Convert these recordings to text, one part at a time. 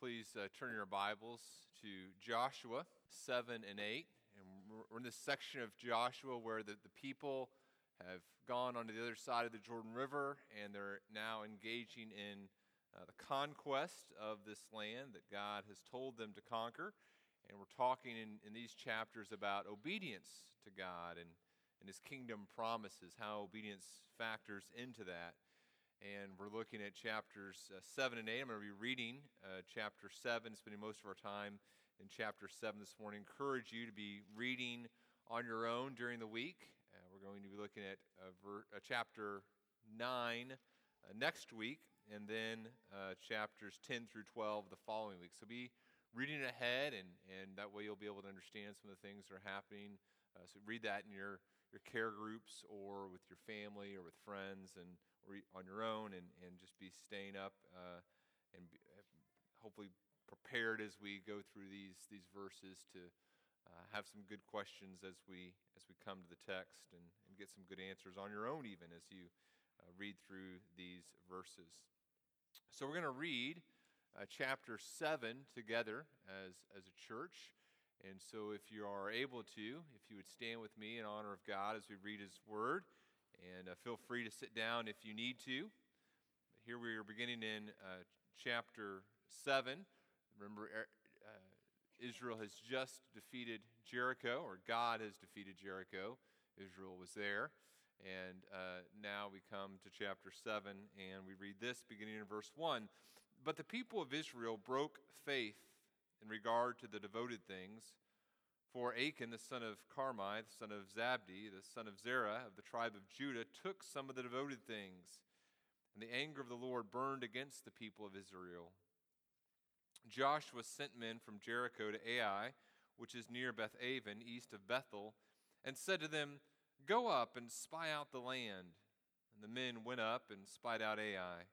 please uh, turn your Bibles to Joshua 7 and 8. And we're in this section of Joshua where the, the people have gone onto the other side of the Jordan River and they're now engaging in uh, the conquest of this land that God has told them to conquer. And we're talking in, in these chapters about obedience to God and, and His kingdom promises, how obedience factors into that and we're looking at chapters uh, 7 and 8. I'm going to be reading uh, chapter 7, spending most of our time in chapter 7 this morning. Encourage you to be reading on your own during the week. Uh, we're going to be looking at ver- chapter 9 uh, next week, and then uh, chapters 10 through 12 the following week. So be reading ahead, and, and that way you'll be able to understand some of the things that are happening. Uh, so read that in your, your care groups or with your family or with friends and on your own and, and just be staying up uh, and be, hopefully prepared as we go through these, these verses to uh, have some good questions as we, as we come to the text and, and get some good answers on your own, even as you uh, read through these verses. So, we're going to read uh, chapter 7 together as, as a church. And so, if you are able to, if you would stand with me in honor of God as we read His Word. And uh, feel free to sit down if you need to. Here we are beginning in uh, chapter 7. Remember, er, uh, Israel has just defeated Jericho, or God has defeated Jericho. Israel was there. And uh, now we come to chapter 7, and we read this beginning in verse 1. But the people of Israel broke faith in regard to the devoted things for Achan, the son of Carmi, the son of Zabdi, the son of Zerah of the tribe of Judah, took some of the devoted things, and the anger of the Lord burned against the people of Israel. Joshua sent men from Jericho to Ai, which is near Beth Aven, east of Bethel, and said to them, Go up and spy out the land. And the men went up and spied out Ai.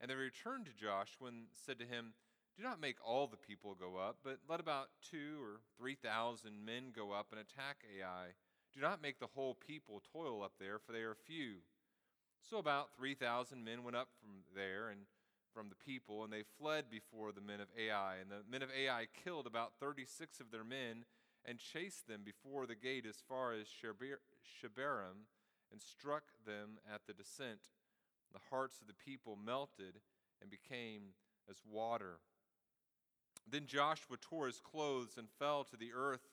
And they returned to Joshua and said to him, do not make all the people go up, but let about two or three thousand men go up and attack Ai. Do not make the whole people toil up there, for they are few. So about three thousand men went up from there and from the people, and they fled before the men of Ai. And the men of Ai killed about thirty six of their men and chased them before the gate as far as Shebarim and struck them at the descent. The hearts of the people melted and became as water. Then Joshua tore his clothes and fell to the earth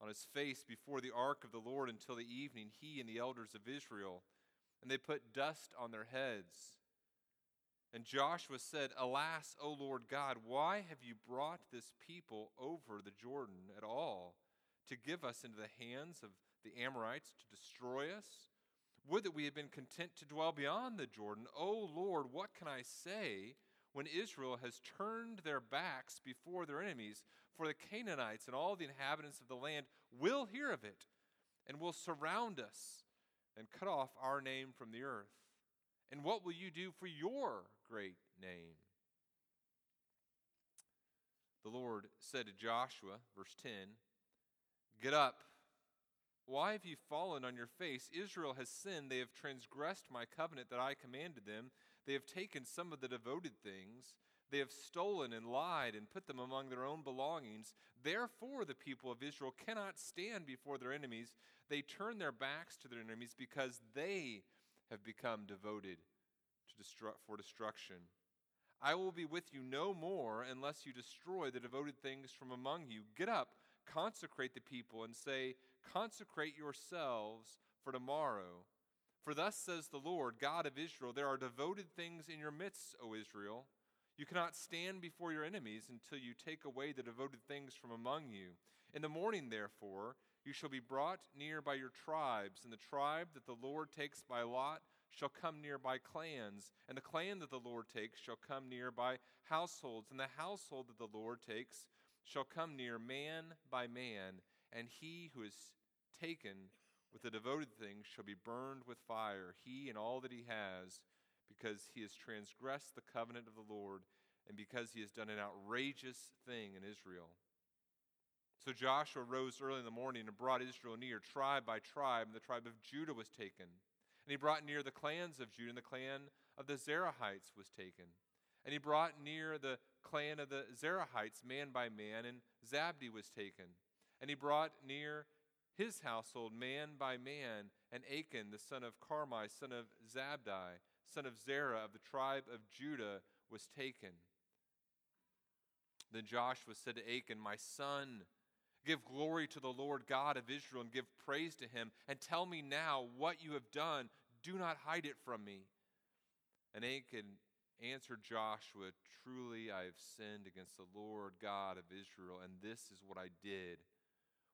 on his face before the ark of the Lord until the evening, he and the elders of Israel. And they put dust on their heads. And Joshua said, Alas, O Lord God, why have you brought this people over the Jordan at all to give us into the hands of the Amorites to destroy us? Would that we had been content to dwell beyond the Jordan. O Lord, what can I say? When Israel has turned their backs before their enemies, for the Canaanites and all the inhabitants of the land will hear of it and will surround us and cut off our name from the earth. And what will you do for your great name? The Lord said to Joshua, verse 10, Get up why have you fallen on your face? Israel has sinned. They have transgressed my covenant that I commanded them. They have taken some of the devoted things. They have stolen and lied and put them among their own belongings. Therefore, the people of Israel cannot stand before their enemies. They turn their backs to their enemies because they have become devoted to destru- for destruction. I will be with you no more unless you destroy the devoted things from among you. Get up consecrate the people and say, Consecrate yourselves for tomorrow. For thus says the Lord, God of Israel, there are devoted things in your midst, O Israel. You cannot stand before your enemies until you take away the devoted things from among you. In the morning, therefore, you shall be brought near by your tribes, and the tribe that the Lord takes by lot shall come near by clans, and the clan that the Lord takes shall come near by households, and the household that the Lord takes shall come near man by man, and he who is taken with the devoted things shall be burned with fire, he and all that he has, because he has transgressed the covenant of the Lord, and because he has done an outrageous thing in Israel. So Joshua rose early in the morning and brought Israel near, tribe by tribe, and the tribe of Judah was taken. And he brought near the clans of Judah, and the clan of the Zerahites was taken. And he brought near the clan of the Zerahites, man by man, and Zabdi was taken. And he brought near his household man by man, and Achan, the son of Carmi, son of Zabdi, son of Zerah of the tribe of Judah, was taken. Then Joshua said to Achan, My son, give glory to the Lord God of Israel and give praise to him, and tell me now what you have done. Do not hide it from me. And Achan answered Joshua, Truly I have sinned against the Lord God of Israel, and this is what I did.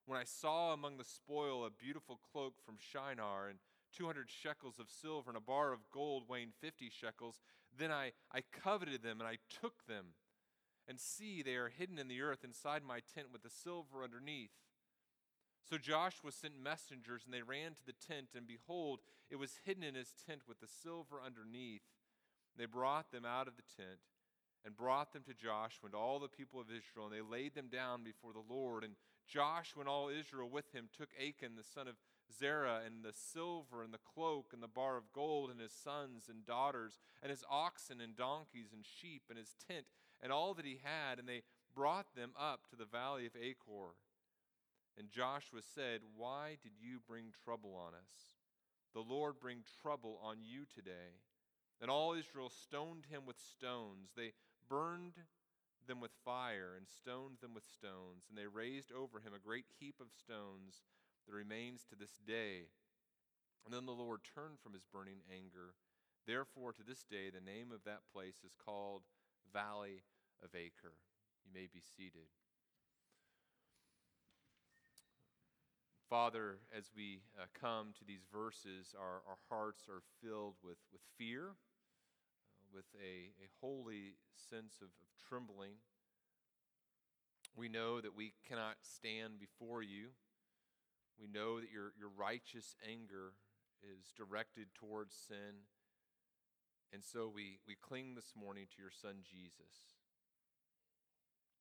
When I saw among the spoil a beautiful cloak from Shinar and 200 shekels of silver and a bar of gold weighing 50 shekels, then I, I coveted them and I took them. And see, they are hidden in the earth inside my tent with the silver underneath. So Joshua sent messengers, and they ran to the tent, and behold, it was hidden in his tent with the silver underneath. They brought them out of the tent and brought them to Joshua and all the people of Israel, and they laid them down before the Lord. And Joshua and all Israel with him took Achan the son of Zerah, and the silver, and the cloak, and the bar of gold, and his sons and daughters, and his oxen, and donkeys, and sheep, and his tent, and all that he had, and they brought them up to the valley of Achor. And Joshua said, Why did you bring trouble on us? The Lord bring trouble on you today. And all Israel stoned him with stones. They burned them with fire and stoned them with stones. And they raised over him a great heap of stones that remains to this day. And then the Lord turned from his burning anger. Therefore, to this day, the name of that place is called Valley of Achor. You may be seated. Father, as we uh, come to these verses, our, our hearts are filled with, with fear with a, a holy sense of, of trembling. We know that we cannot stand before you. We know that your, your righteous anger is directed towards sin. And so we, we cling this morning to your son Jesus.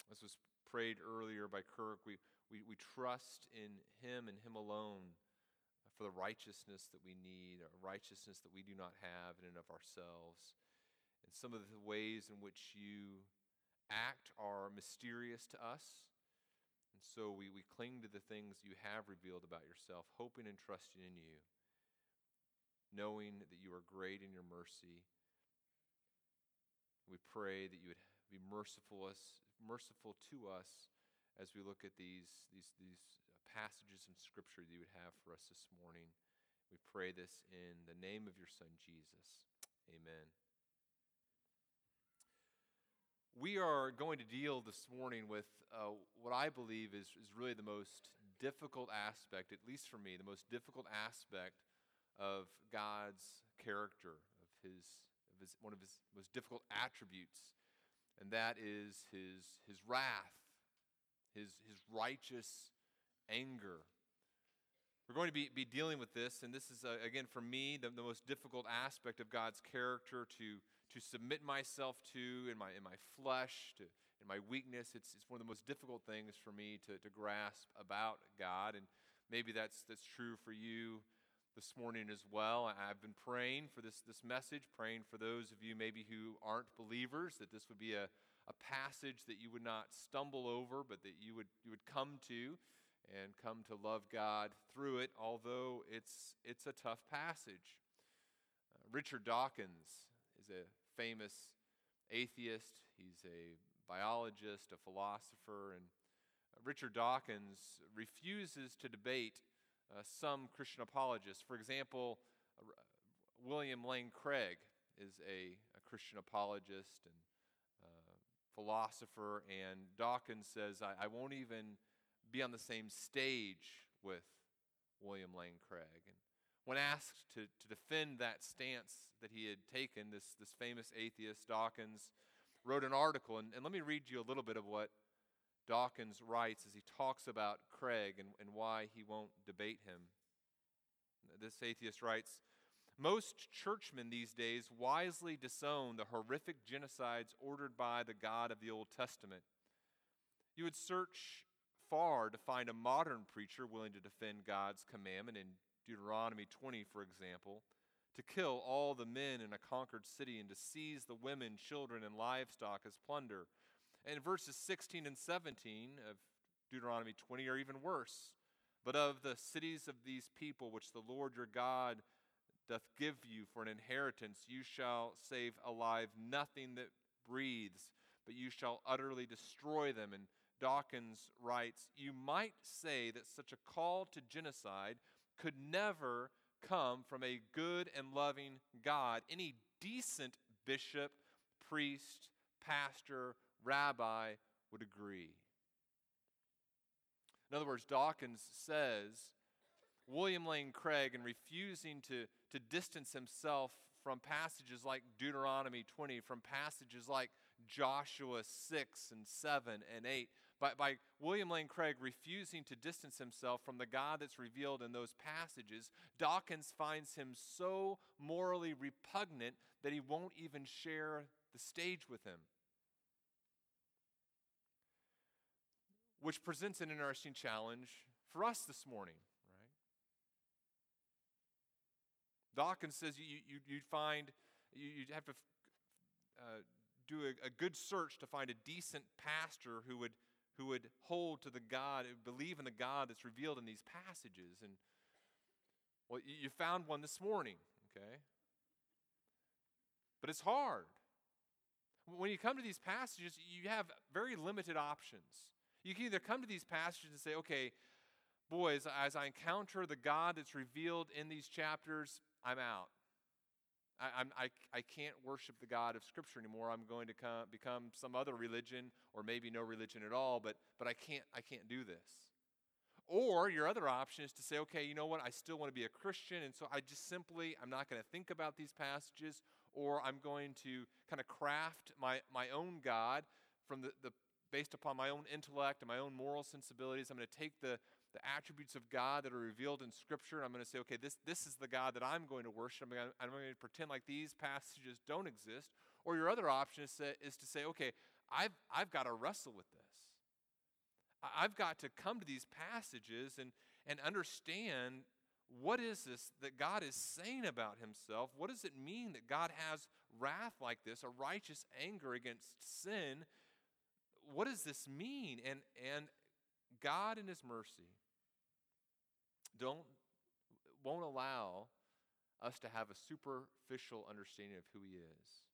As was prayed earlier by Kirk, we, we, we trust in him and him alone for the righteousness that we need, a righteousness that we do not have in and of ourselves and some of the ways in which you act are mysterious to us. And so we, we cling to the things you have revealed about yourself, hoping and trusting in you, knowing that you are great in your mercy. We pray that you would be merciful, us, merciful to us as we look at these, these, these passages in Scripture that you would have for us this morning. We pray this in the name of your Son, Jesus. Amen. We are going to deal this morning with uh, what I believe is, is really the most difficult aspect, at least for me, the most difficult aspect of God's character, of his, of his one of his most difficult attributes, and that is his, his wrath, his, his righteous anger. We're going to be, be dealing with this, and this is, uh, again, for me, the, the most difficult aspect of God's character to to submit myself to in my, in my flesh, to, in my weakness. It's, it's one of the most difficult things for me to, to grasp about God. And maybe that's, that's true for you this morning as well. I've been praying for this, this message, praying for those of you maybe who aren't believers, that this would be a, a passage that you would not stumble over, but that you would, you would come to and come to love God through it, although it's, it's a tough passage. Uh, Richard Dawkins is a famous atheist, he's a biologist, a philosopher, and Richard Dawkins refuses to debate uh, some Christian apologists. For example, uh, William Lane Craig is a, a Christian apologist and uh, philosopher, and Dawkins says, I, I won't even be on the same stage with William Lane Craig. And when asked to, to defend that stance that he had taken, this, this famous atheist, Dawkins, wrote an article. And, and let me read you a little bit of what Dawkins writes as he talks about Craig and, and why he won't debate him. This atheist writes Most churchmen these days wisely disown the horrific genocides ordered by the God of the Old Testament. You would search far to find a modern preacher willing to defend God's commandment in Deuteronomy 20, for example, to kill all the men in a conquered city and to seize the women, children, and livestock as plunder. And verses 16 and 17 of Deuteronomy 20 are even worse. But of the cities of these people which the Lord your God doth give you for an inheritance, you shall save alive nothing that breathes, but you shall utterly destroy them. And Dawkins writes, You might say that such a call to genocide could never come from a good and loving God. Any decent bishop, priest, pastor, rabbi would agree. In other words, Dawkins says William Lane Craig, in refusing to, to distance himself from passages like Deuteronomy 20, from passages like Joshua 6 and 7 and 8, by, by William Lane Craig refusing to distance himself from the God that's revealed in those passages, Dawkins finds him so morally repugnant that he won't even share the stage with him. Which presents an interesting challenge for us this morning, right? Dawkins says you, you, you'd find, you, you'd have to uh, do a, a good search to find a decent pastor who would who would hold to the God, believe in the God that's revealed in these passages. And well, you found one this morning, okay? But it's hard. When you come to these passages, you have very limited options. You can either come to these passages and say, okay, boys, as I encounter the God that's revealed in these chapters, I'm out. I, I, I can't worship the God of Scripture anymore. I'm going to come, become some other religion or maybe no religion at all, but, but I, can't, I can't do this. Or your other option is to say, okay, you know what? I still want to be a Christian, and so I just simply, I'm not going to think about these passages, or I'm going to kind of craft my, my own God from the, the based upon my own intellect and my own moral sensibilities. I'm going to take the, the attributes of God that are revealed in Scripture. I'm going to say, okay, this, this is the God that I'm going to worship. I'm going to, I'm going to pretend like these passages don't exist. Or your other option is, say, is to say, okay, I've, I've got to wrestle with this. I've got to come to these passages and, and understand what is this that God is saying about himself? What does it mean that God has wrath like this, a righteous anger against sin? What does this mean? And, and God, in His mercy, don't, won't allow us to have a superficial understanding of who He is.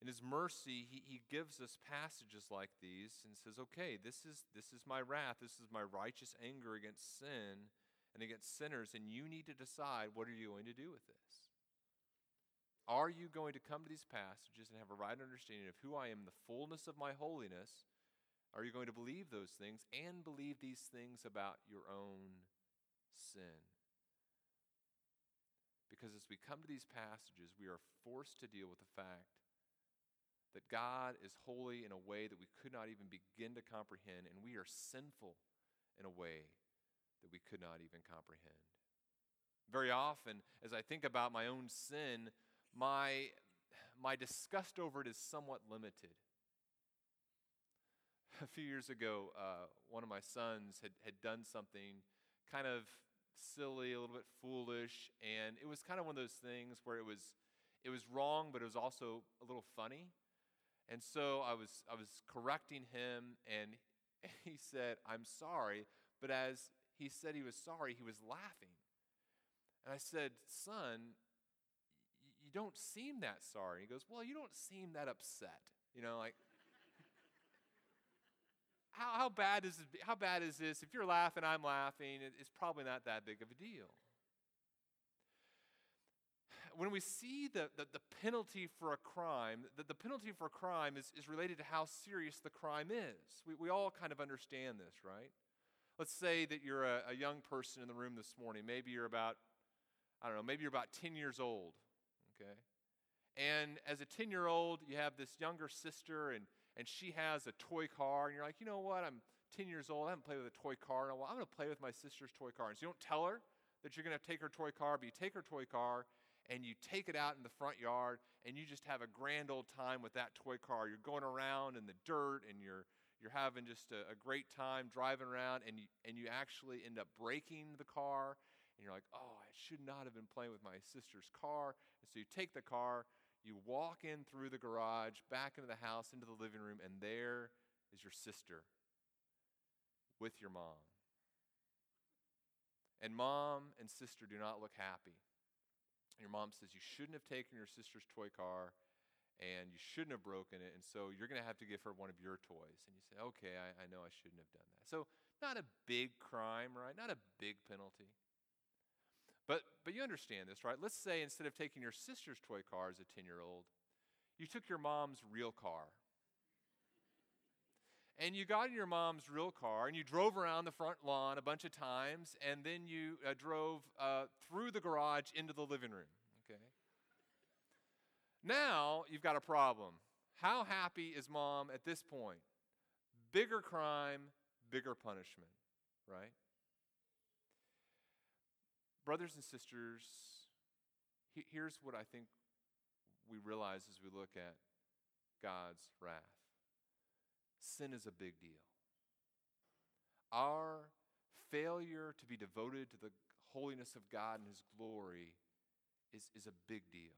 In His mercy, he, he gives us passages like these and says, okay, this is, this is my wrath. This is my righteous anger against sin and against sinners, and you need to decide what are you going to do with this. Are you going to come to these passages and have a right understanding of who I am, the fullness of my holiness, are you going to believe those things and believe these things about your own sin? Because as we come to these passages, we are forced to deal with the fact that God is holy in a way that we could not even begin to comprehend, and we are sinful in a way that we could not even comprehend. Very often, as I think about my own sin, my, my disgust over it is somewhat limited a few years ago, uh, one of my sons had, had done something kind of silly, a little bit foolish, and it was kind of one of those things where it was, it was wrong, but it was also a little funny. And so I was, I was correcting him, and he said, I'm sorry. But as he said he was sorry, he was laughing. And I said, Son, you don't seem that sorry. He goes, Well, you don't seem that upset. You know, like, how, how, bad is, how bad is this? If you're laughing, I'm laughing. It's probably not that big of a deal. When we see the, the, the penalty for a crime, the, the penalty for a crime is, is related to how serious the crime is. We, we all kind of understand this, right? Let's say that you're a, a young person in the room this morning. Maybe you're about, I don't know, maybe you're about 10 years old, okay? And as a 10 year old, you have this younger sister, and and she has a toy car, and you're like, you know what? I'm 10 years old. I haven't played with a toy car in a while. I'm going to play with my sister's toy car. And so you don't tell her that you're going to take her toy car, but you take her toy car and you take it out in the front yard and you just have a grand old time with that toy car. You're going around in the dirt and you're you're having just a, a great time driving around and you, and you actually end up breaking the car and you're like, oh, I should not have been playing with my sister's car. And so you take the car, you walk in through the garage, back into the house, into the living room, and there is your sister with your mom. And mom and sister do not look happy. And your mom says, You shouldn't have taken your sister's toy car and you shouldn't have broken it, and so you're going to have to give her one of your toys. And you say, Okay, I, I know I shouldn't have done that. So, not a big crime, right? Not a big penalty. But, but you understand this, right? Let's say instead of taking your sister's toy car as a 10 year old, you took your mom's real car. And you got in your mom's real car and you drove around the front lawn a bunch of times and then you uh, drove uh, through the garage into the living room okay? Now you've got a problem. How happy is mom at this point? Bigger crime bigger punishment right brothers and sisters here's what i think we realize as we look at god's wrath sin is a big deal. Our failure to be devoted to the holiness of God and His glory is, is a big deal.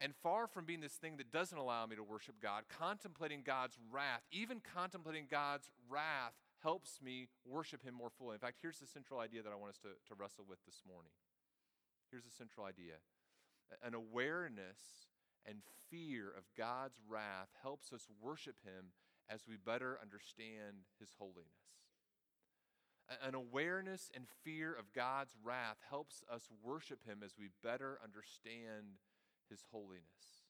And far from being this thing that doesn't allow me to worship God, contemplating God's wrath, even contemplating God's wrath, helps me worship Him more fully. In fact, here's the central idea that I want us to, to wrestle with this morning. Here's the central idea an awareness and fear of God's wrath helps us worship Him as we better understand His holiness. An awareness and fear of God's wrath helps us worship Him as we better understand His holiness.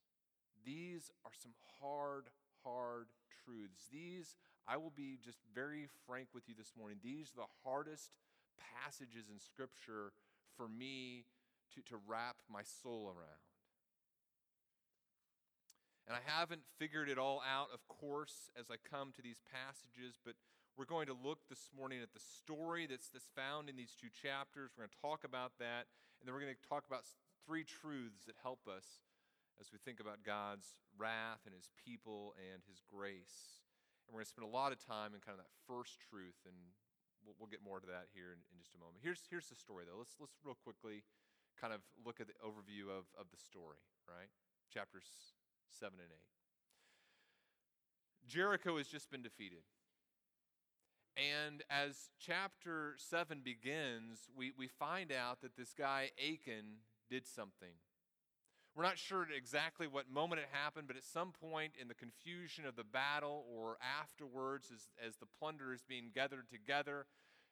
These are some hard, hard truths. These, I will be just very frank with you this morning, these are the hardest passages in Scripture for me to, to wrap my soul around. And I haven't figured it all out, of course, as I come to these passages, but we're going to look this morning at the story that's, that's found in these two chapters. We're going to talk about that, and then we're going to talk about three truths that help us as we think about God's wrath and his people and his grace. We're going to spend a lot of time in kind of that first truth, and we'll, we'll get more to that here in, in, just a moment. Here's, here's the story, though. Let's, let's real quickly kind of look at the overview of, of the story, right? Chapters 7 and 8. Jericho has just been defeated. And as chapter 7 begins, we, we find out that this guy, Achan, did something. We're not sure exactly what moment it happened, but at some point in the confusion of the battle or afterwards, as, as the plunder is being gathered together,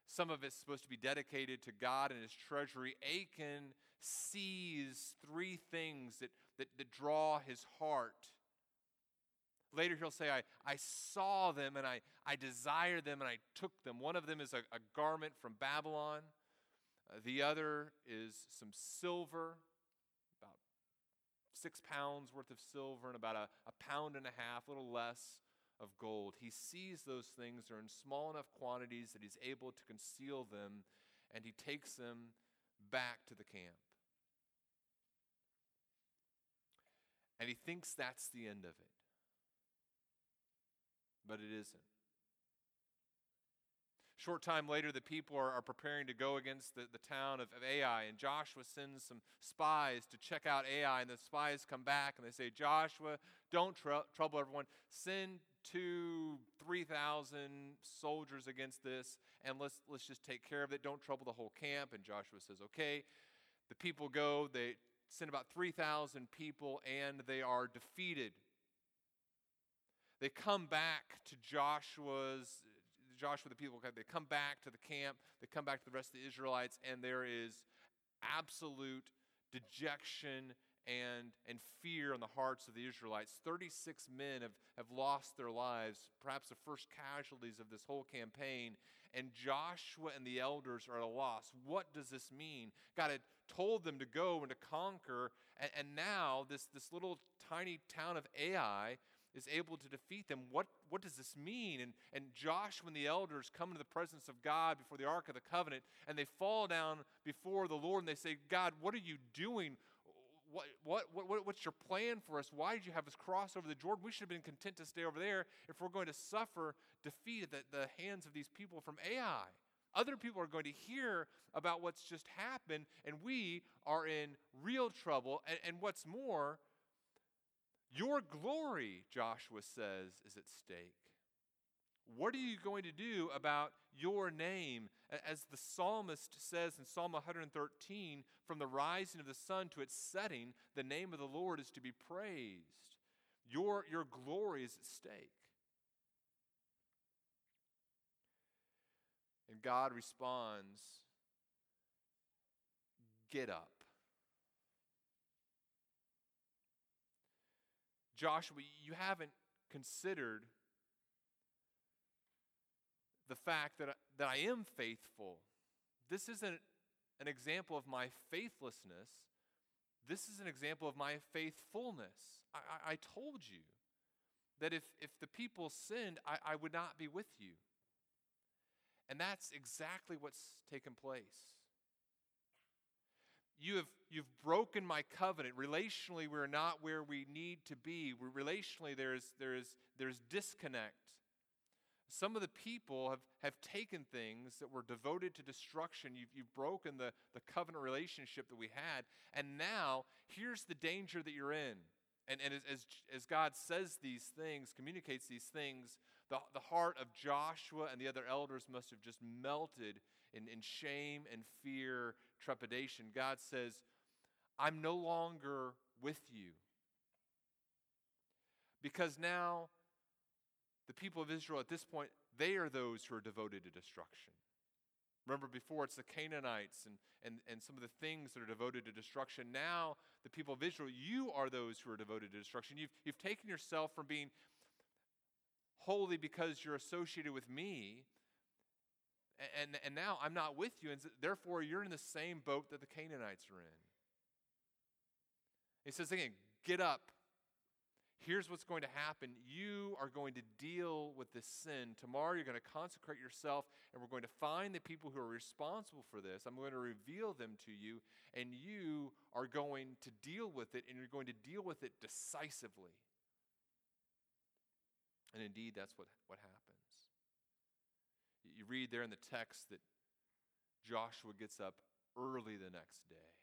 some of it's supposed to be dedicated to God and his treasury. Achan sees three things that, that, that draw his heart. Later, he'll say, I, I saw them and I, I desired them and I took them. One of them is a, a garment from Babylon, uh, the other is some silver, six pounds worth of silver, and about a, a pound and a half, a little less of gold. He sees those things are in small enough quantities that he's able to conceal them, and he takes them back to the camp. And he thinks that's the end of it. But it isn't. Short time later, the people are, are preparing to go against the, the town of, of Ai, and Joshua sends some spies to check out Ai, and the spies come back and they say, Joshua, don't tr- trouble everyone. Send two, 3,000 soldiers against this, and let's, let's just take care of it. Don't trouble the whole camp. And Joshua says, okay. The people go, they send about 3,000 people, and they are defeated. They come back to Joshua's, Joshua, the people, they come back to the camp, they come back to the rest of the Israelites, and there is absolute dejection and, and fear in the hearts of the Israelites. 36 men have, have lost their lives, perhaps the first casualties of this whole campaign. And Joshua and the elders are at a loss. What does this mean? God had told them to go and to conquer, and, and now this, this little tiny town of Ai is able to defeat them. What, what does this mean? And, and Joshua and the elders come into the presence of God before the Ark of the Covenant, and they fall down before the Lord and they say, God, what are you doing? What, what, what, what's your plan for us? Why did you have us cross over the Jordan? We should have been content to stay over there if we're going to suffer defeat at the, the hands of these people from Ai. Other people are going to hear about what's just happened, and we are in real trouble. And, and what's more, your glory, Joshua says, is at stake. What are you going to do about your name? As the psalmist says in Psalm 113, from the rising of the sun to its setting, the name of the Lord is to be praised. Your, your glory is at stake. And God responds, Get up. Joshua, you haven't considered the fact that I, that I am faithful. This isn't an example of my faithlessness. This is an example of my faithfulness. I, I, I told you that if, if the people sinned, I, I would not be with you. And that's exactly what's taken place. You have you've broken my covenant. Relationally, we're not where we need to be. Relationally, there's, there's, there's disconnect. Some of the people have, have taken things that were devoted to destruction. You've, you've broken the, the covenant relationship that we had. And now, here's the danger that you're in. And, and as, as, as God says these things, communicates these things, the, the heart of Joshua and the other elders must have just melted in, in shame and fear, trepidation. God says, I'm no longer with you. Because now the people of Israel at this point, they are those who are devoted to destruction. Remember, before it's the Canaanites and, and, and some of the things that are devoted to destruction. Now, the people of Israel, you are those who are devoted to destruction. You've, you've taken yourself from being holy because you're associated with me, and, and now I'm not with you, and therefore you're in the same boat that the Canaanites are in. He says again, get up, here's what's going to happen. You are going to deal with this sin. Tomorrow, you're going to consecrate yourself, and we're going to find the people who are responsible for this. I'm going to reveal them to you, and you are going to deal with it, and you're going to deal with it decisively. And indeed, that's what, what happens. You read there in the text that Joshua gets up early the next day.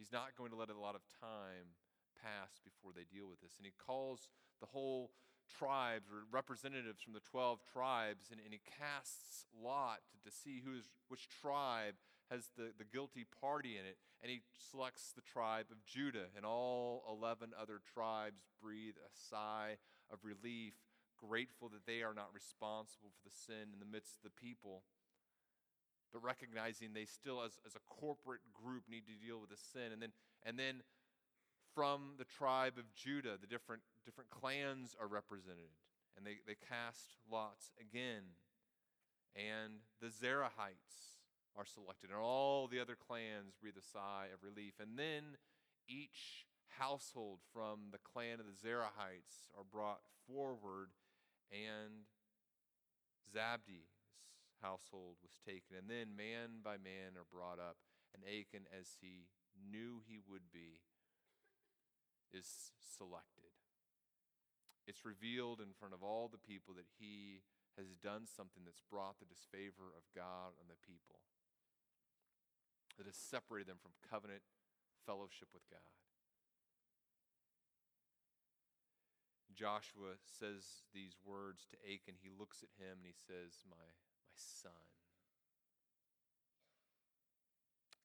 He's not going to let a lot of time pass before they deal with this. And he calls the whole tribes or representatives from the 12 tribes and, and he casts lot to, to see who is, which tribe has the, the guilty party in it. And he selects the tribe of Judah, and all 11 other tribes breathe a sigh of relief, grateful that they are not responsible for the sin in the midst of the people but recognizing they still as, as a corporate group need to deal with the sin and then and then from the tribe of Judah. The different, different clans are represented. And they, they cast lots again. And the Zerahites are selected. And all the other clans breathe a sigh of relief. And then each household from the clan of the Zerahites are brought forward. And Zabdi's household was taken. And then man by man are brought up. And Achan, as he knew he would be, is selected. It's revealed in front of all the people that he has done something that's brought the disfavor of God on the people, that has separated them from covenant fellowship with God. Joshua says these words to Achan. He looks at him and he says, My, son.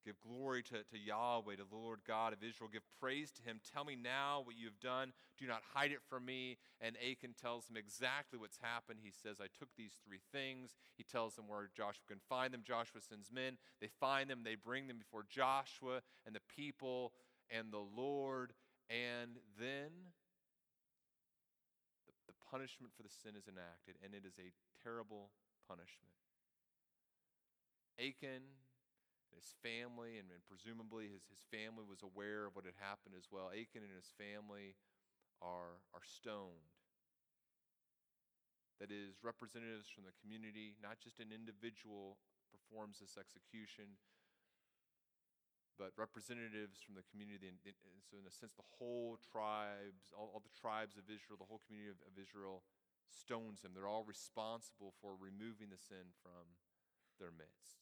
Give glory to, to Yahweh, to the Lord God of Israel. Give praise to him. Tell me now what you have done. Do not hide it from me. And Achan tells him exactly what's happened. He says, I took these three things. He tells them where Joshua can find them. Joshua sends men. They find them. They bring them before Joshua and the people and the Lord. And then the, the punishment for the sin is enacted, and it is a terrible punishment. Achan his family, and, and presumably his, his family was aware of what had happened as well. Achan and his family are, are stoned. That is, representatives from the community, not just an individual performs this execution, but representatives from the community. And, and so, in a sense, the whole tribes, all, all, the tribes of Israel, the whole community of, of Israel stones him. They're all responsible for removing the sin from their midst.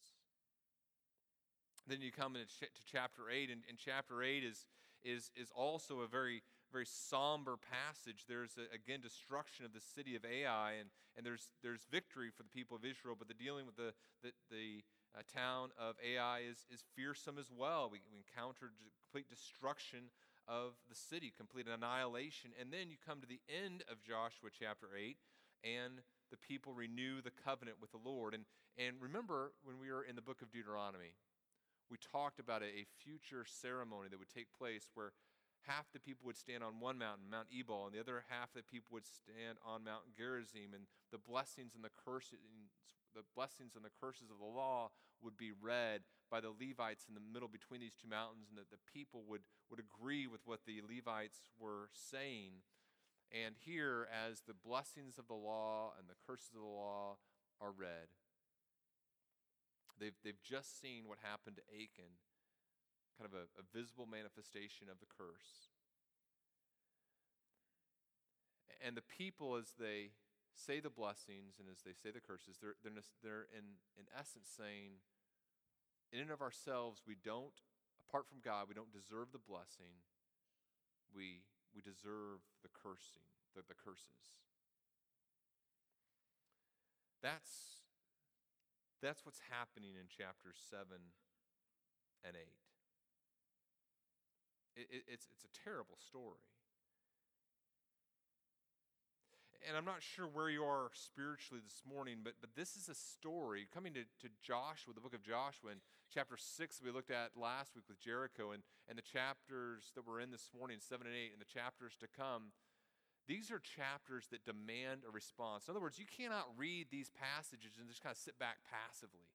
Then you come into ch- to chapter 8, and, and chapter 8 is, is, is also a very, very somber passage. There's, a, again, destruction of the city of Ai, and, and there's, there's victory for the people of Israel, but the dealing with the, the, the uh, town of Ai is, is fearsome as well. We, we encounter complete destruction of the city, complete annihilation. And then you come to the end of Joshua chapter 8, and the people renew the covenant with the Lord. And, and remember when we were in the book of Deuteronomy, we talked about a, a future ceremony that would take place where half the people would stand on one mountain, Mount Ebal, and the other half of the people would stand on Mount Gerizim, and the blessings and the curses, the blessings and the curses of the law would be read by the Levites in the middle between these two mountains, and that the people would, would agree with what the Levites were saying. And here, as the blessings of the law and the curses of the law are read, They've, they've just seen what happened to Achan, kind of a, a visible manifestation of the curse. And the people, as they say the blessings and as they say the curses, they're, they're, they're in, in essence saying, in and of ourselves, we don't, apart from God, we don't deserve the blessing. We, we deserve the cursing, the, the curses. That's that's what's happening in chapters 7 and 8. It, it, it's, it's a terrible story. And I'm not sure where you are spiritually this morning, but, but this is a story coming to, to Joshua, the book of Joshua, in chapter 6 we looked at last week with Jericho, and, and the chapters that we're in this morning, 7 and 8, and the chapters to come these are chapters that demand a response. In other words, you cannot read these passages and just kind of sit back passively.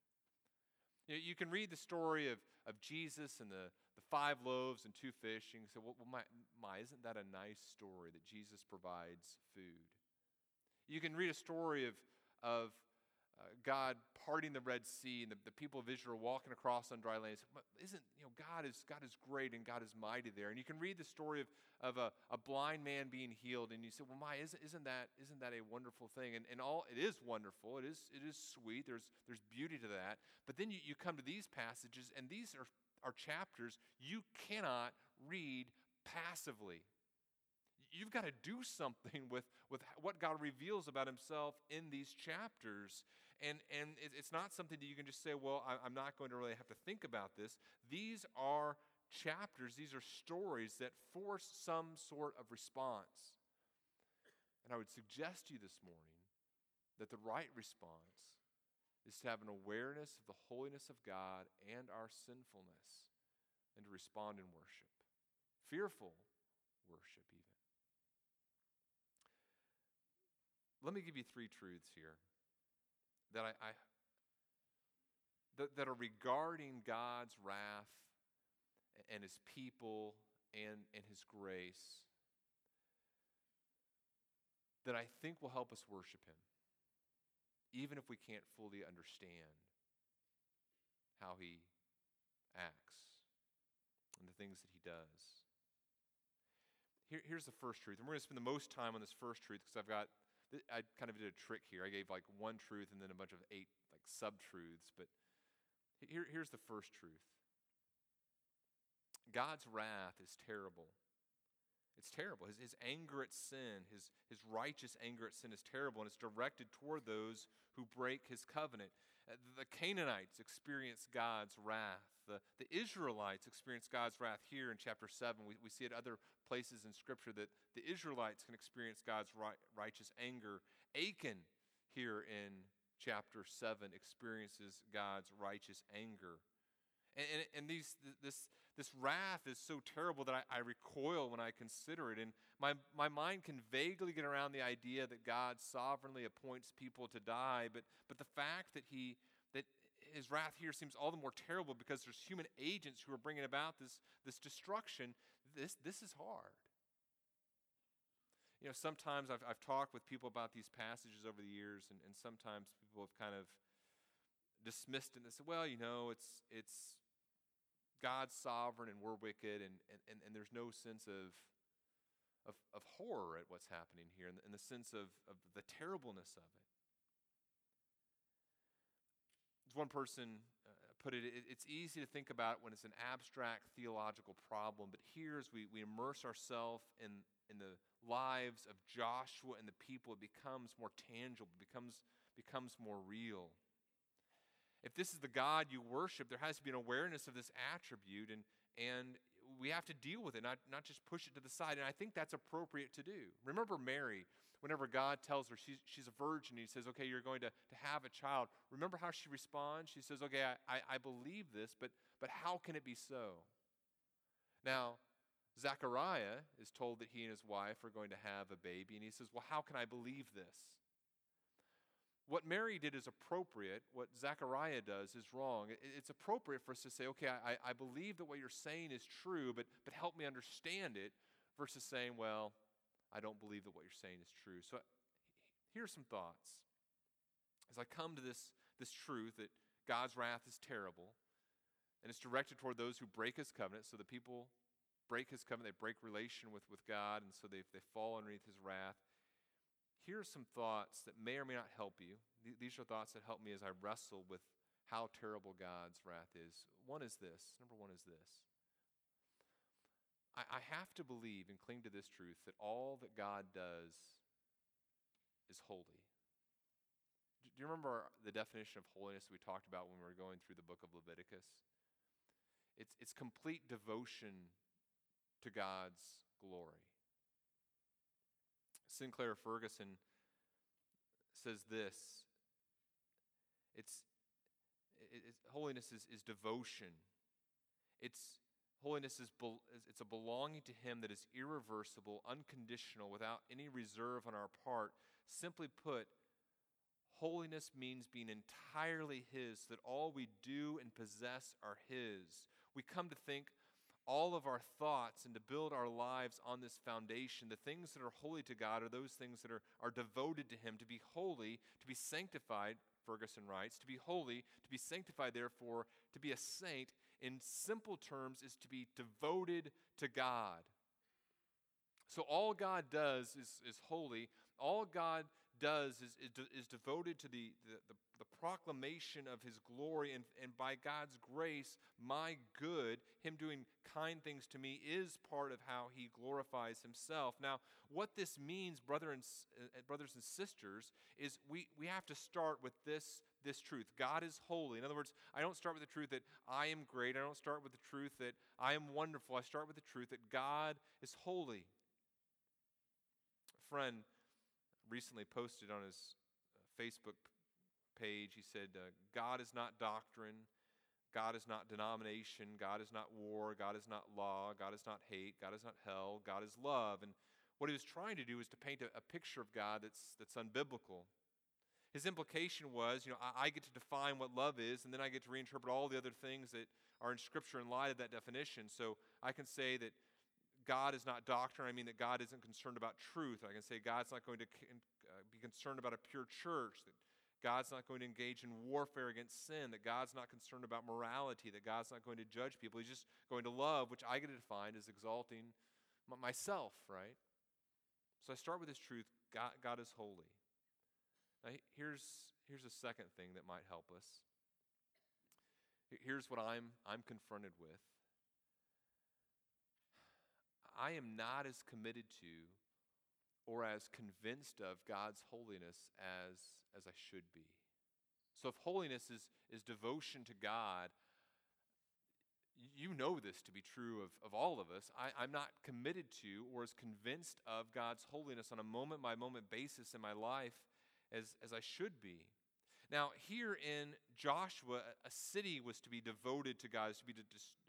You, know, you can read the story of, of Jesus and the, the five loaves and two fish, and you say, well, my, my, isn't that a nice story that Jesus provides food? You can read a story of, of uh, God parting the Red Sea and the, the people of Israel walking across on dry land. Isn't, you know, God is, God is great and God is mighty there. And you can read the story of, of a, a blind man being healed and you say, well, my, isn't, isn't, that, isn't that a wonderful thing? And, and all, it is wonderful. It is, it is sweet. There's, there's beauty to that. But then you, you come to these passages and these are, are chapters you cannot read passively you've got to do something with, with what God reveals about himself in these chapters. And, and it's not something that you can just say, well, I'm not going to really have to think about this. These are chapters, these are stories that force some sort of response. And I would suggest to you this morning that the right response is to have an awareness of the holiness of God and our sinfulness and to respond in worship. Fearful worship, even. Let me give you three truths here that I, I that, that are regarding God's wrath and his people and, and his grace that I think will help us worship him, even if we can't fully understand how he acts and the things that he does. Here, here's the first truth, and we're going to spend the most time on this first truth because I've got I kind of did a trick here. I gave like one truth and then a bunch of eight like sub truths. But here, here's the first truth God's wrath is terrible. It's terrible. His, his anger at sin, his, his righteous anger at sin is terrible, and it's directed toward those who break his covenant. Uh, the Canaanites experience God's wrath. The, the Israelites experience God's wrath here in chapter 7. We, we see it other places in Scripture that the Israelites can experience God's right, righteous anger. Achan, here in chapter 7, experiences God's righteous anger. And, and, and these, this, this wrath is so terrible that I, I recoil when I consider it. And my, my mind can vaguely get around the idea that God sovereignly appoints people to die, but, but the fact that he that his wrath here seems all the more terrible because there's human agents who are bringing about this, this destruction this, this is hard. You know, sometimes I've, I've talked with people about these passages over the years, and, and sometimes people have kind of dismissed it and said, well, you know, it's, it's God's sovereign and we're wicked, and, and, and there's no sense of, of, of horror at what's happening here and, the, the sense of, of the terribleness of it. As one person uh, put it, it's easy to think about when it's an abstract theological problem, but here as we, we immerse ourselves in, in the lives of Joshua and the people, it becomes more tangible, becomes, becomes more real. If this is the God you worship, there has to be an awareness of this attribute, and, and we have to deal with it, not, not just push it to the side. And I think that's appropriate to do. Remember Mary, whenever God tells her she's, she's a virgin, he says, okay, you're going to, to have a child. Remember how she responds? She says, okay, I, I, I believe this, but, but how can it be so? Now, Zechariah is told that he and his wife are going to have a baby, and he says, well, how can I believe this? What Mary did is appropriate. What Zechariah does is wrong. It's appropriate for us to say, okay, I, I believe that what you're saying is true, but, but help me understand it, versus saying, well, I don't believe that what you're saying is true. So here's some thoughts. As I come to this, this truth that God's wrath is terrible, and it's directed toward those who break his covenant, so the people break his covenant, they break relation with, with God, and so they, they fall underneath his wrath here are some thoughts that may or may not help you. These are thoughts that help me as I wrestle with how terrible God's wrath is. One is this number one is this. I, I have to believe and cling to this truth that all that God does is holy. Do you remember the definition of holiness we talked about when we were going through the book of Leviticus? It's, it's complete devotion to God's glory. Sinclair Ferguson says this it's, it's holiness is, is devotion. It's holiness is it's a belonging to Him that is irreversible, unconditional, without any reserve on our part. Simply put, holiness means being entirely His, that all we do and possess are His. We come to think all of our thoughts and to build our lives on this foundation. The things that are holy to God are those things that are, are devoted to Him. To be holy, to be sanctified, Ferguson writes, to be holy, to be sanctified, therefore, to be a saint, in simple terms, is to be devoted to God. So all God does is, is holy. All God does is, is, is devoted to the, the, the, the, proclamation of his glory, and, and by God's grace, my good, him doing kind things to me, is part of how he glorifies himself. Now, what this means, brother and, uh, brothers and sisters, is we, we have to start with this, this truth God is holy. In other words, I don't start with the truth that I am great, I don't start with the truth that I am wonderful, I start with the truth that God is holy. friend, recently posted on his uh, Facebook page. He said, uh, God is not doctrine. God is not denomination. God is not war. God is not law. God is not hate. God is not hell. God is love. And what he was trying to do is to paint a, a picture of God that's, that's unbiblical. His implication was, you know, I, I, get to define what love is, and then I get to reinterpret all the other things that are in Scripture in light of that definition. So I can say that God is not doctrine. I mean that God isn't concerned about truth. I can say God's not going to uh, be concerned about a pure church, that God's not going to engage in warfare against sin, that God's not concerned about morality, that God's not going to judge people. He's just going to love, which I get to define as exalting myself, right? So I start with this truth God, God is holy. Now, here's, here's a second thing that might help us. Here's what I'm, I'm confronted with I am not as committed to or as convinced of God's holiness as, as I should be. So, if holiness is, is devotion to God, you know this to be true of, of all of us. I, I'm not committed to or as convinced of God's holiness on a moment by moment basis in my life as, as I should be. Now, here in Joshua, a city was to be devoted to God, to be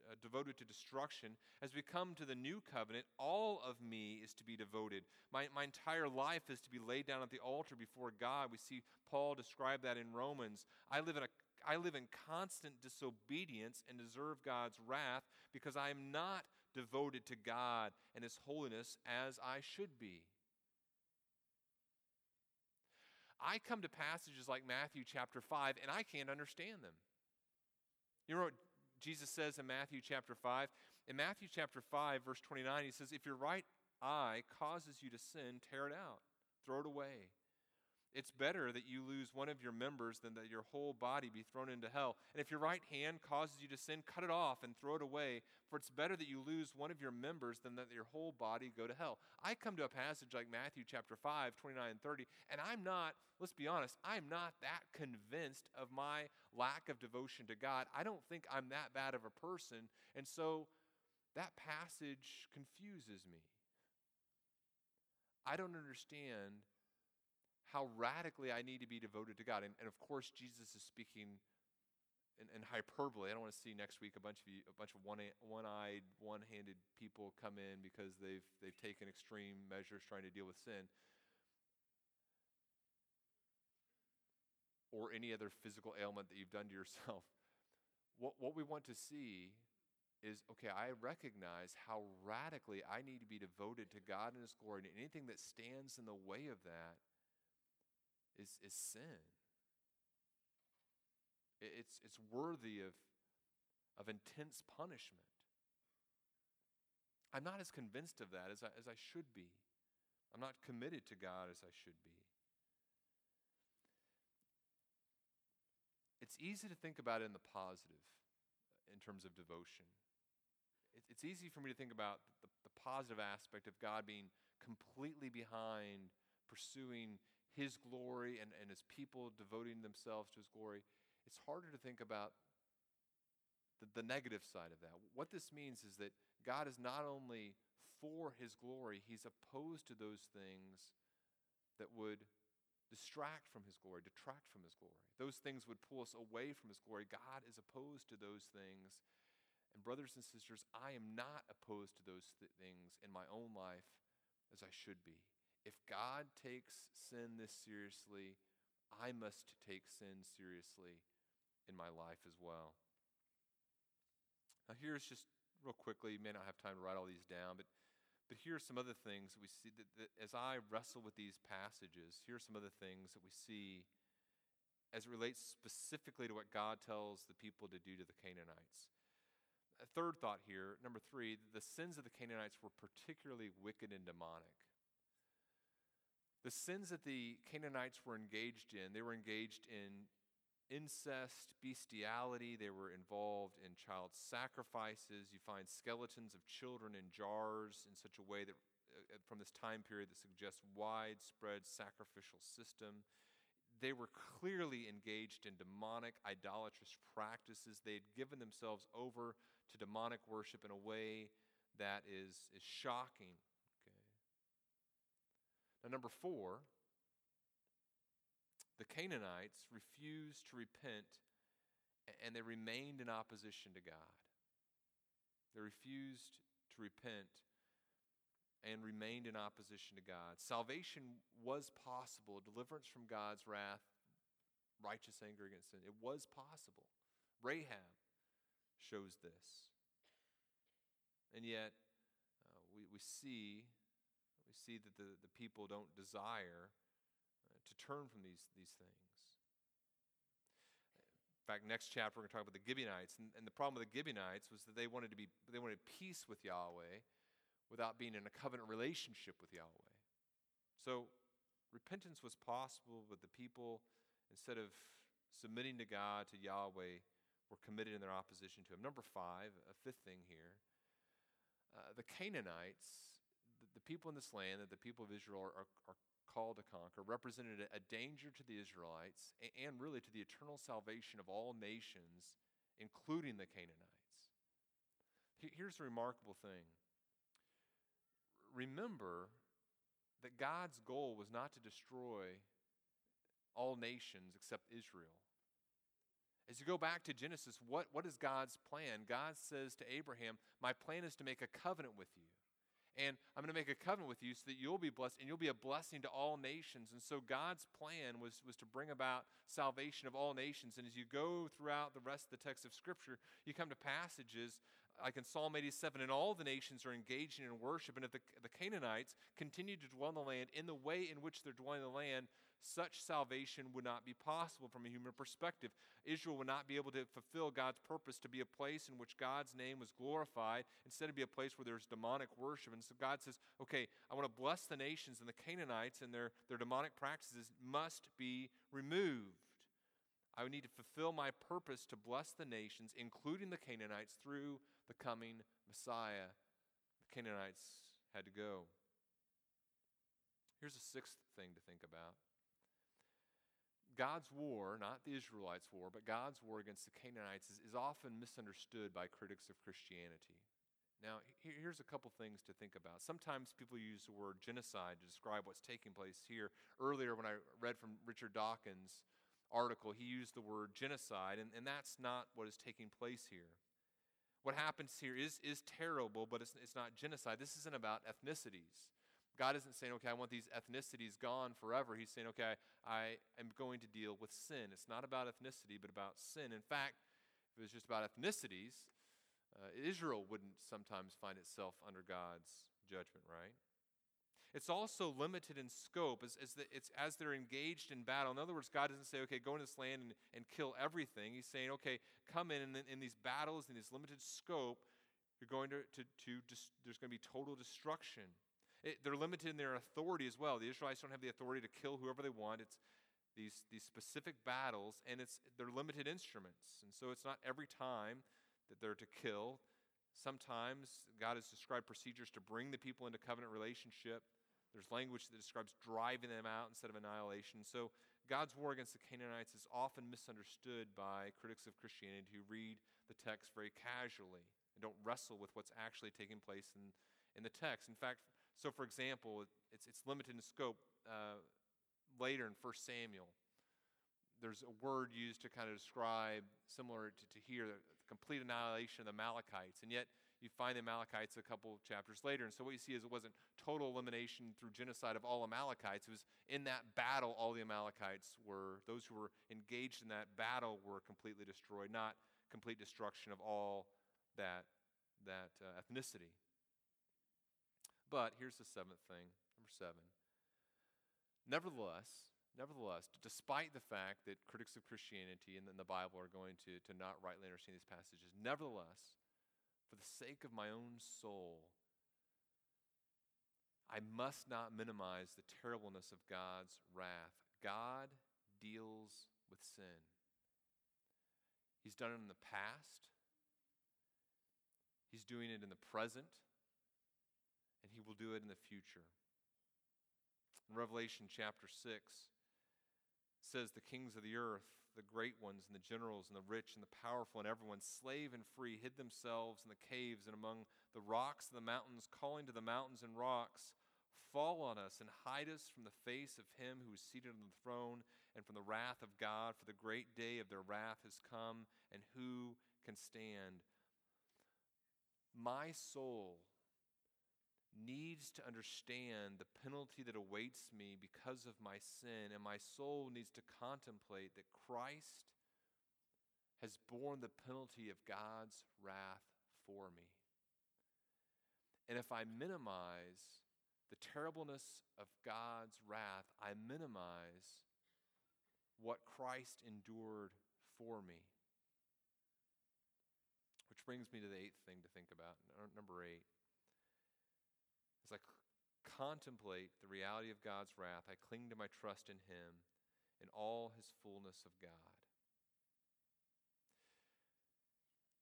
uh, devoted to destruction. As we come to the new covenant, all of me is to be devoted. My, my entire life is to be laid down at the altar before God. We see Paul describe that in Romans. I live in a I live in constant disobedience and deserve God's wrath because I am not devoted to God and His holiness as I should be. I come to passages like Matthew chapter 5 and I can't understand them. You know Jesus says in Matthew chapter 5? In Matthew chapter 5, verse 29, he says, If your right eye causes you to sin, tear it out, throw it away. It's better that you lose one of your members than that your whole body be thrown into hell. And if your right hand causes you to sin, cut it off and throw it away. For it's better that you lose one of your members than that your whole body go to hell. I come to a passage like Matthew chapter 5, 29 and 30, and I'm not, let's be honest, I'm not that convinced of my lack of devotion to God. I don't think I'm that bad of a person. And so that passage confuses me. I don't understand how radically I need to be devoted to God. And, and of course, Jesus is speaking in, in, hyperbole. I don't want to see next week a bunch of you, a bunch of one, one-eyed, one-handed people come in because they've they've taken extreme measures trying to deal with sin. Or any other physical ailment that you've done to yourself. What, what we want to see is okay, I recognize how radically I need to be devoted to God and His glory, and anything that stands in the way of that is, is sin. It's, it's worthy of, of intense punishment. I'm not as convinced of that as I, as I should be. I'm not committed to God as I should be. It's easy to think about it in the positive uh, in terms of devotion. It's easy for me to think about the, the positive aspect of God being completely behind pursuing his glory and, and his people devoting themselves to his glory, it's harder to think about the, the negative side of that. What this means is that God is not only for his glory, he's opposed to those things that would distract from his glory, detract from his glory. Those things would pull us away from his glory. God is opposed to those things. And, brothers and sisters, I am not opposed to those th- things in my own life as I should be. If God takes sin this seriously, I must take sin seriously in my life as well. Now, here's just real quickly, you may not have time to write all these down, but, but here are some other things we see that, that as I wrestle with these passages, here are some other things that we see as it relates specifically to what God tells the people to do to the Canaanites. A third thought here, number three, the sins of the Canaanites were particularly wicked and demonic. The sins that the Canaanites were engaged in, they were engaged in incest, bestiality, they were involved in child sacrifices. You find skeletons of children in jars in such a way that, uh, from this time period, that suggests widespread sacrificial system. They were clearly engaged in demonic, idolatrous practices. They had given themselves over to demonic worship in a way that is, is shocking now, number four, the Canaanites refused to repent and they remained in opposition to God. They refused to repent and remained in opposition to God. Salvation was possible, deliverance from God's wrath, righteous anger against sin. It was possible. Rahab shows this. And yet, uh, we, we see we see that the, the people don't desire uh, to turn from these, these things. In fact, next chapter we're going to talk about the Gibeonites, and, and the problem with the Gibeonites was that they wanted to be they wanted peace with Yahweh without being in a covenant relationship with Yahweh. So repentance was possible, but the people, instead of submitting to God, to Yahweh, were committed in their opposition to Him. Number five, a fifth thing here, uh, the Canaanites the people in this land that the people of Israel are, are, called to conquer represented a, danger to the Israelites and, and really to the eternal salvation of all nations, including the Canaanites. Here's the remarkable thing remember that God's goal was not to destroy all nations except Israel. As you go back to Genesis, what, what is God's plan? God says to Abraham, My plan is to make a covenant with you and I'm going to make a covenant with you so that you'll be blessed and you'll be a blessing to all nations. And so God's plan was, was to bring about salvation of all nations. And as you go throughout the rest of the text of Scripture, you come to passages like in Psalm 87, and all the nations are engaging in worship, and if the, the Canaanites continue to dwell in the land in the way in which they're dwelling in the land, such salvation would not be possible from a human perspective. Israel would not be able to fulfill God's purpose to be a place in which God's name was glorified instead of be a place where there's demonic worship. And so God says, okay, I want to bless the nations, and the Canaanites and their, their demonic practices must be removed. I would need to fulfill my purpose to bless the nations, including the Canaanites, through the coming Messiah. The Canaanites had to go. Here's a sixth thing to think about God's war, not the Israelites' war, but God's war against the Canaanites is, is often misunderstood by critics of Christianity. Now, here's a couple things to think about. Sometimes people use the word genocide to describe what's taking place here. Earlier, when I read from Richard Dawkins' article, he used the word genocide, and, and that's not what is taking place here. What happens here is, is terrible, but it's, it's not genocide. This isn't about ethnicities. God isn't saying, okay, I want these ethnicities gone forever. He's saying, okay, I am going to deal with sin. It's not about ethnicity, but about sin. In fact, if it was just about ethnicities, uh, Israel wouldn't sometimes find itself under God's judgment, right? It's also limited in scope as, as, the, it's, as they're engaged in battle. In other words, God doesn't say, okay, go into this land and, and kill everything. He's saying, okay, come in, and in, in these battles, in this limited scope, you're going to, to, to dis- there's going to be total destruction. It, they're limited in their authority as well. The Israelites don't have the authority to kill whoever they want. It's these, these specific battles, and it's, they're limited instruments. And so it's not every time that they're to kill. Sometimes God has described procedures to bring the people into covenant relationship. There's language that describes driving them out instead of annihilation. So God's war against the Canaanites is often misunderstood by critics of Christianity who read the text very casually and don't wrestle with what's actually taking place in, in the text. In fact, so for example, it's, it's limited in scope. Uh, later in 1 Samuel, there's a word used to kind of describe, similar to, to here, the complete annihilation of the Amalekites. And yet, you find the Amalekites a couple chapters later. And so what you see is it wasn't total elimination through genocide of all Amalekites. It was in that battle, all the Amalekites were, those who were engaged in that battle were completely destroyed, not complete destruction of all that, that uh, ethnicity. But here's the seventh thing, number seven. Nevertheless, nevertheless, despite the fact that critics of Christianity and the Bible are going to, to not rightly understand these passages, nevertheless, for the sake of my own soul, I must not minimize the terribleness of God's wrath. God deals with sin. He's done it in the past, He's doing it in the present, and He will do it in the future. Revelation chapter 6, says the kings of the earth the great ones and the generals and the rich and the powerful and everyone, slave and free, hid themselves in the caves and among the rocks and the mountains, calling to the mountains and rocks, Fall on us and hide us from the face of him who is seated on the throne and from the wrath of God, for the great day of their wrath has come, and who can stand? My soul needs to understand the penalty that awaits me because of my sin, and my soul needs to contemplate that Christ has borne the penalty of God's wrath for me. And if I minimize the terribleness of God's wrath, I minimize what Christ endured for me. Which brings me to the eighth thing to think about, number eight. As I contemplate the reality of God's wrath, I cling to my trust in Him in all His fullness of God.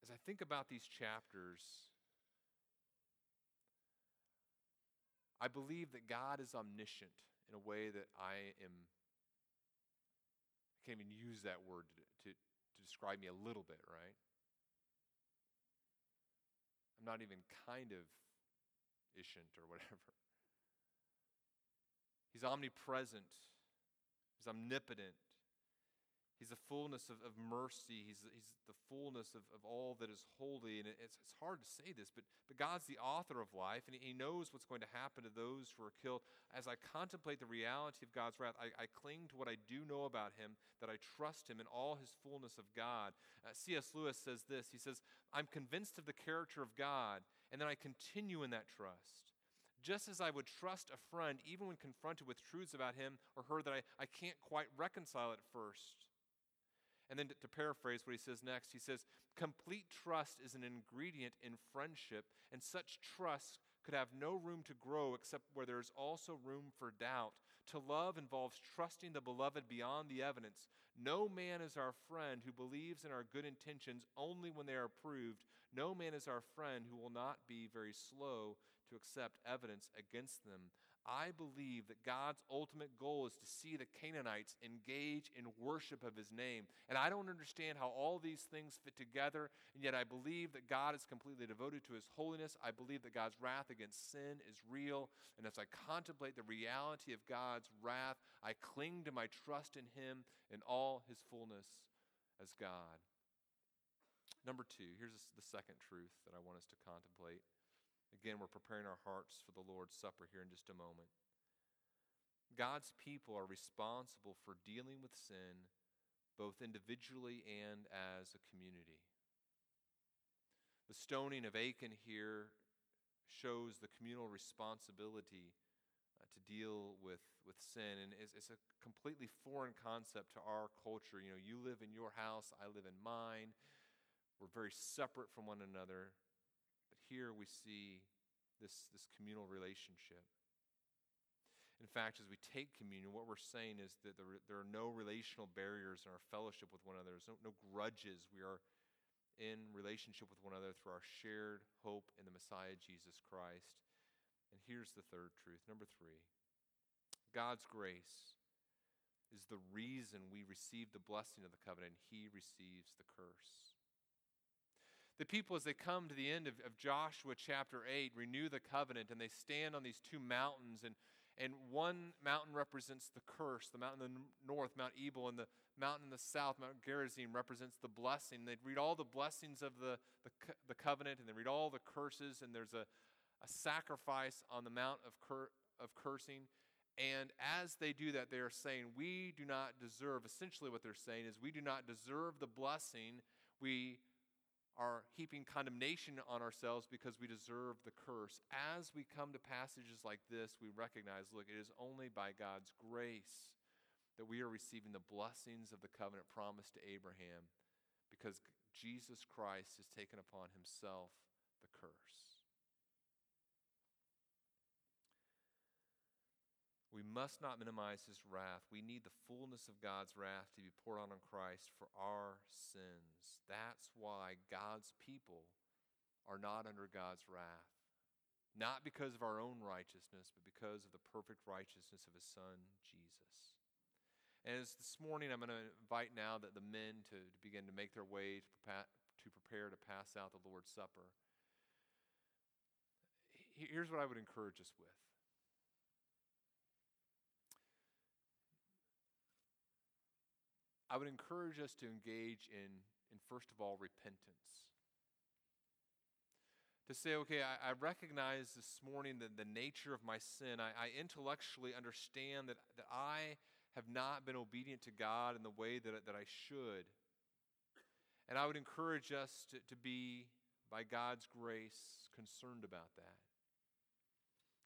As I think about these chapters, I believe that God is omniscient in a way that I am. I can't even use that word to, to, to describe me a little bit, right? I'm not even kind of or whatever. He's omnipresent, He's omnipotent, He's the fullness of, of mercy. He's, he's the fullness of, of all that is holy. And it's, it's hard to say this, but, but God's the author of life, and He knows what's going to happen to those who are killed. As I contemplate the reality of God's wrath, I, I cling to what I do know about Him, that I trust Him in all His fullness of God. Uh, C.S. Lewis says this He says, I'm convinced of the character of God, and then I continue in that trust just as I would trust a friend even when confronted with truths about him or her that I, I can't quite reconcile at first. And then to, to, paraphrase what he says next, he says, Complete trust is an ingredient in friendship, and such trust could have no room to grow except where there is also room for doubt. To love involves trusting the beloved beyond the evidence. No man is our friend who believes in our good intentions only when they are approved. No man is our friend who will not be very slow to accept evidence against them. I believe that God's ultimate goal is to see the Canaanites engage in worship of his name. And I don't understand how all these things fit together, and yet I believe that God is completely devoted to his holiness. I believe that God's wrath against sin is real. And as I contemplate the reality of God's wrath, I cling to my trust in him in all his fullness as God. Number two, here's the second truth that I want us to contemplate. Again, we're preparing our hearts for the Lord's Supper here in just a moment. God's people are responsible for dealing with sin both individually and as a community. The stoning of Achan here shows the communal responsibility uh, to deal with, with sin. And it's, it's, a completely foreign concept to our culture. You know, you live in your house, I live in mine. We're very separate from one another But here we see this, this communal relationship. In fact, as we take communion, what we're saying is that there, there are no relational barriers in our fellowship with one another. There's no, no grudges. We are in relationship with one another through our shared hope in the Messiah, Jesus Christ. And here's the third truth. Number three God's grace is the reason we receive the blessing of the covenant, He receives the curse. The people, as they come to the end of, of Joshua chapter 8, renew the covenant and they stand on these two mountains. And, and one mountain represents the curse, the mountain in the north, Mount Ebal, and the mountain in the south, Mount Gerizim, represents the blessing. They'd read all the blessings of the, the, the covenant and they read all the curses, and there's a, a sacrifice on the mount of, cur, of cursing. And as they do that, they are saying, We do not deserve, essentially, what they're saying is, we do not deserve the blessing. We are heaping condemnation on ourselves because we deserve the curse. As we come to passages like this, we recognize look, it is only by God's grace that we are receiving the blessings of the covenant promised to Abraham because Jesus Christ has taken upon himself the curse. We must not minimize his wrath. We need the fullness of God's wrath to be poured out on Christ for our sins. That's why God's people are not under God's wrath. Not because of our own righteousness, but because of the perfect righteousness of his son, Jesus. And as this morning, I'm going to invite now that the men to, to begin to make their way to prepare, to prepare to pass out the Lord's Supper. Here's what I would encourage us with I would encourage us to engage in, in first of all, repentance. To say, okay, I, I recognize this morning the, the nature of my sin. I, I intellectually understand that, that I have not been obedient to God in the way that, that I should. And I would encourage us to, to be, by God's grace, concerned about that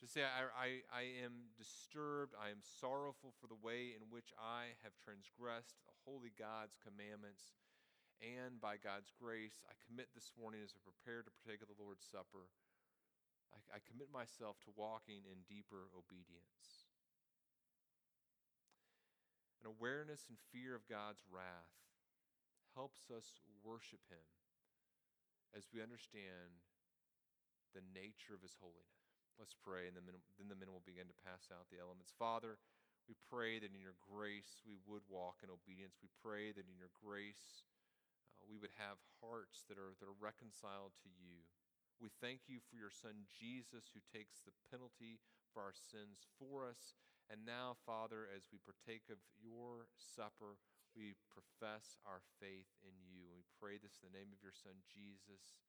to say, I, I, I am disturbed, I am sorrowful for the way in which I have transgressed holy God's commandments. And by God's grace, I commit this morning as I prepare to partake of the Lord's Supper, I, I commit myself to walking in deeper obedience. An awareness and fear of God's wrath helps us worship Him as we understand the nature of His holiness. Let's pray, and then, then the men will begin to pass out the elements. Father, we pray that in your grace we would walk in obedience. We pray that in your grace uh, we would have hearts that are, that are reconciled to you. We thank you for your Son Jesus, who takes the penalty for our sins for us. And now, Father, as we partake of your supper, we profess our faith in you. We pray this in the name of your Son, Jesus.